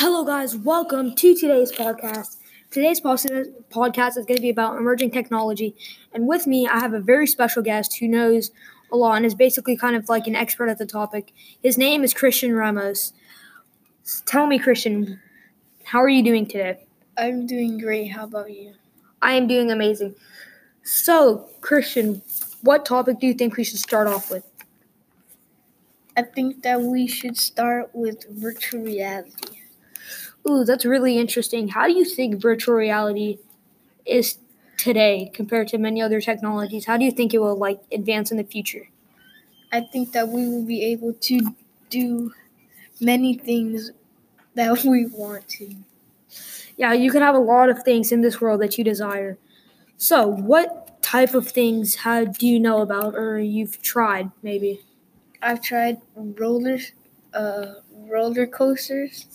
Hello, guys. Welcome to today's podcast. Today's podcast is going to be about emerging technology. And with me, I have a very special guest who knows a lot and is basically kind of like an expert at the topic. His name is Christian Ramos. Tell me, Christian, how are you doing today? I'm doing great. How about you? I am doing amazing. So, Christian, what topic do you think we should start off with? I think that we should start with virtual reality. Ooh, that's really interesting. How do you think virtual reality is today compared to many other technologies? How do you think it will like advance in the future? I think that we will be able to do many things that we want to. Yeah, you can have a lot of things in this world that you desire. So, what type of things have, do you know about or you've tried maybe? I've tried roller uh, roller coasters,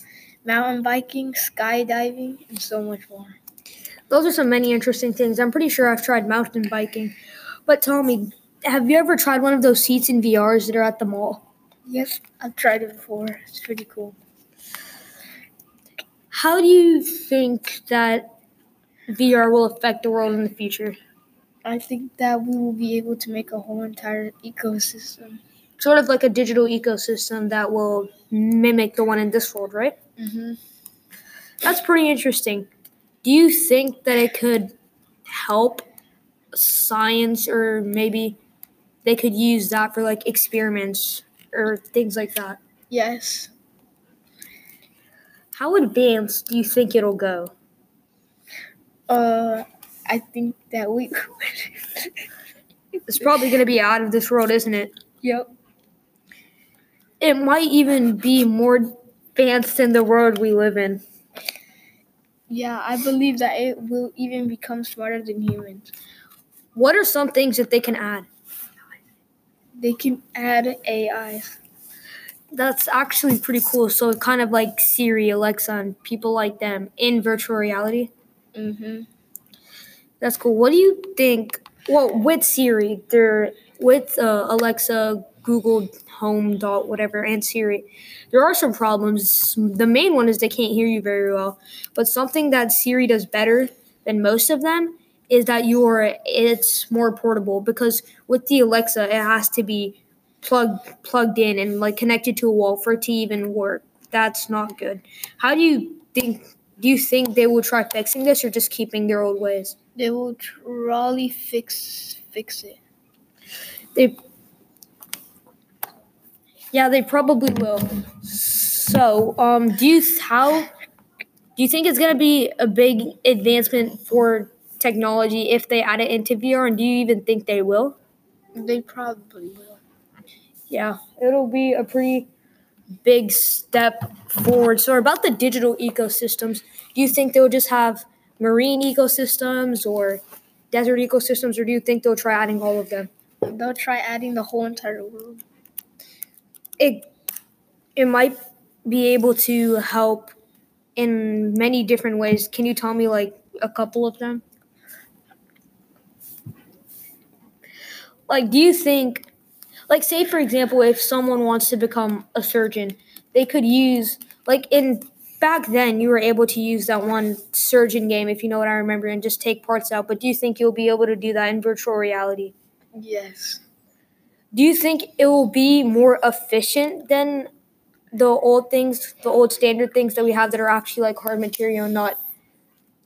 mountain biking, skydiving, and so much more. Those are some many interesting things. I'm pretty sure I've tried mountain biking. But tell me, have you ever tried one of those seats in VRs that are at the mall? Yes, I've tried it before. It's pretty cool. How do you think that VR will affect the world in the future? I think that we will be able to make a whole entire ecosystem. Sort of like a digital ecosystem that will mimic the one in this world, right? Mm-hmm. That's pretty interesting. Do you think that it could help science or maybe they could use that for like experiments or things like that? Yes. How advanced do you think it'll go? Uh, I think that we. it's probably going to be out of this world, isn't it? Yep. It might even be more advanced than the world we live in. Yeah, I believe that it will even become smarter than humans. What are some things that they can add? They can add AI. That's actually pretty cool. So kind of like Siri, Alexa, and people like them in virtual reality. Mhm. That's cool. What do you think? Well, with Siri, they're with uh, Alexa, Google Home dot whatever and Siri. There are some problems. The main one is they can't hear you very well. But something that Siri does better than most of them is that you're it's more portable because with the Alexa it has to be plugged plugged in and like connected to a wall for it to even work. That's not good. How do you think do you think they will try fixing this or just keeping their old ways? They will probably fix fix it. They yeah, they probably will. So, um, do you how do you think it's gonna be a big advancement for technology if they add it into VR? And do you even think they will? They probably will. Yeah, it'll be a pretty big step forward. So, about the digital ecosystems, do you think they'll just have marine ecosystems or desert ecosystems, or do you think they'll try adding all of them? They'll try adding the whole entire world it it might be able to help in many different ways. Can you tell me like a couple of them? Like do you think like say for example if someone wants to become a surgeon, they could use like in back then you were able to use that one surgeon game if you know what I remember and just take parts out, but do you think you'll be able to do that in virtual reality? Yes. Do you think it will be more efficient than the old things, the old standard things that we have that are actually like hard material, not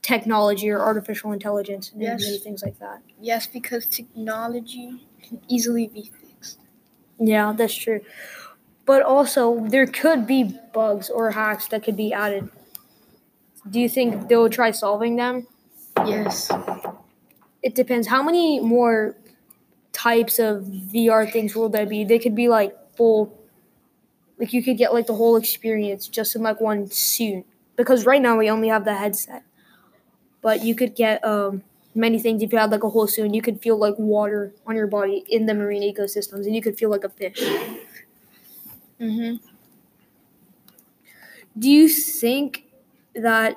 technology or artificial intelligence and Yes. things like that? Yes, because technology can easily be fixed. Yeah, that's true. But also, there could be bugs or hacks that could be added. Do you think they'll try solving them? Yes. It depends. How many more types of VR things will there be? They could be like full, like you could get like the whole experience just in like one suit. Because right now we only have the headset, but you could get um many things if you had like a whole suit. And you could feel like water on your body in the marine ecosystems, and you could feel like a fish. Mm-hmm. Do you think that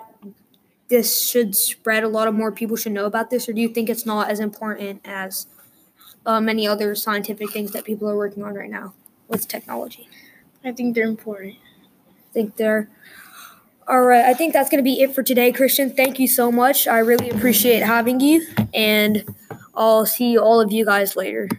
this should spread? A lot of more people should know about this, or do you think it's not as important as uh, many other scientific things that people are working on right now with technology? I think they're important. I think they're All right, I think that's going to be it for today, Christian. Thank you so much. I really appreciate having you, and I'll see all of you guys later.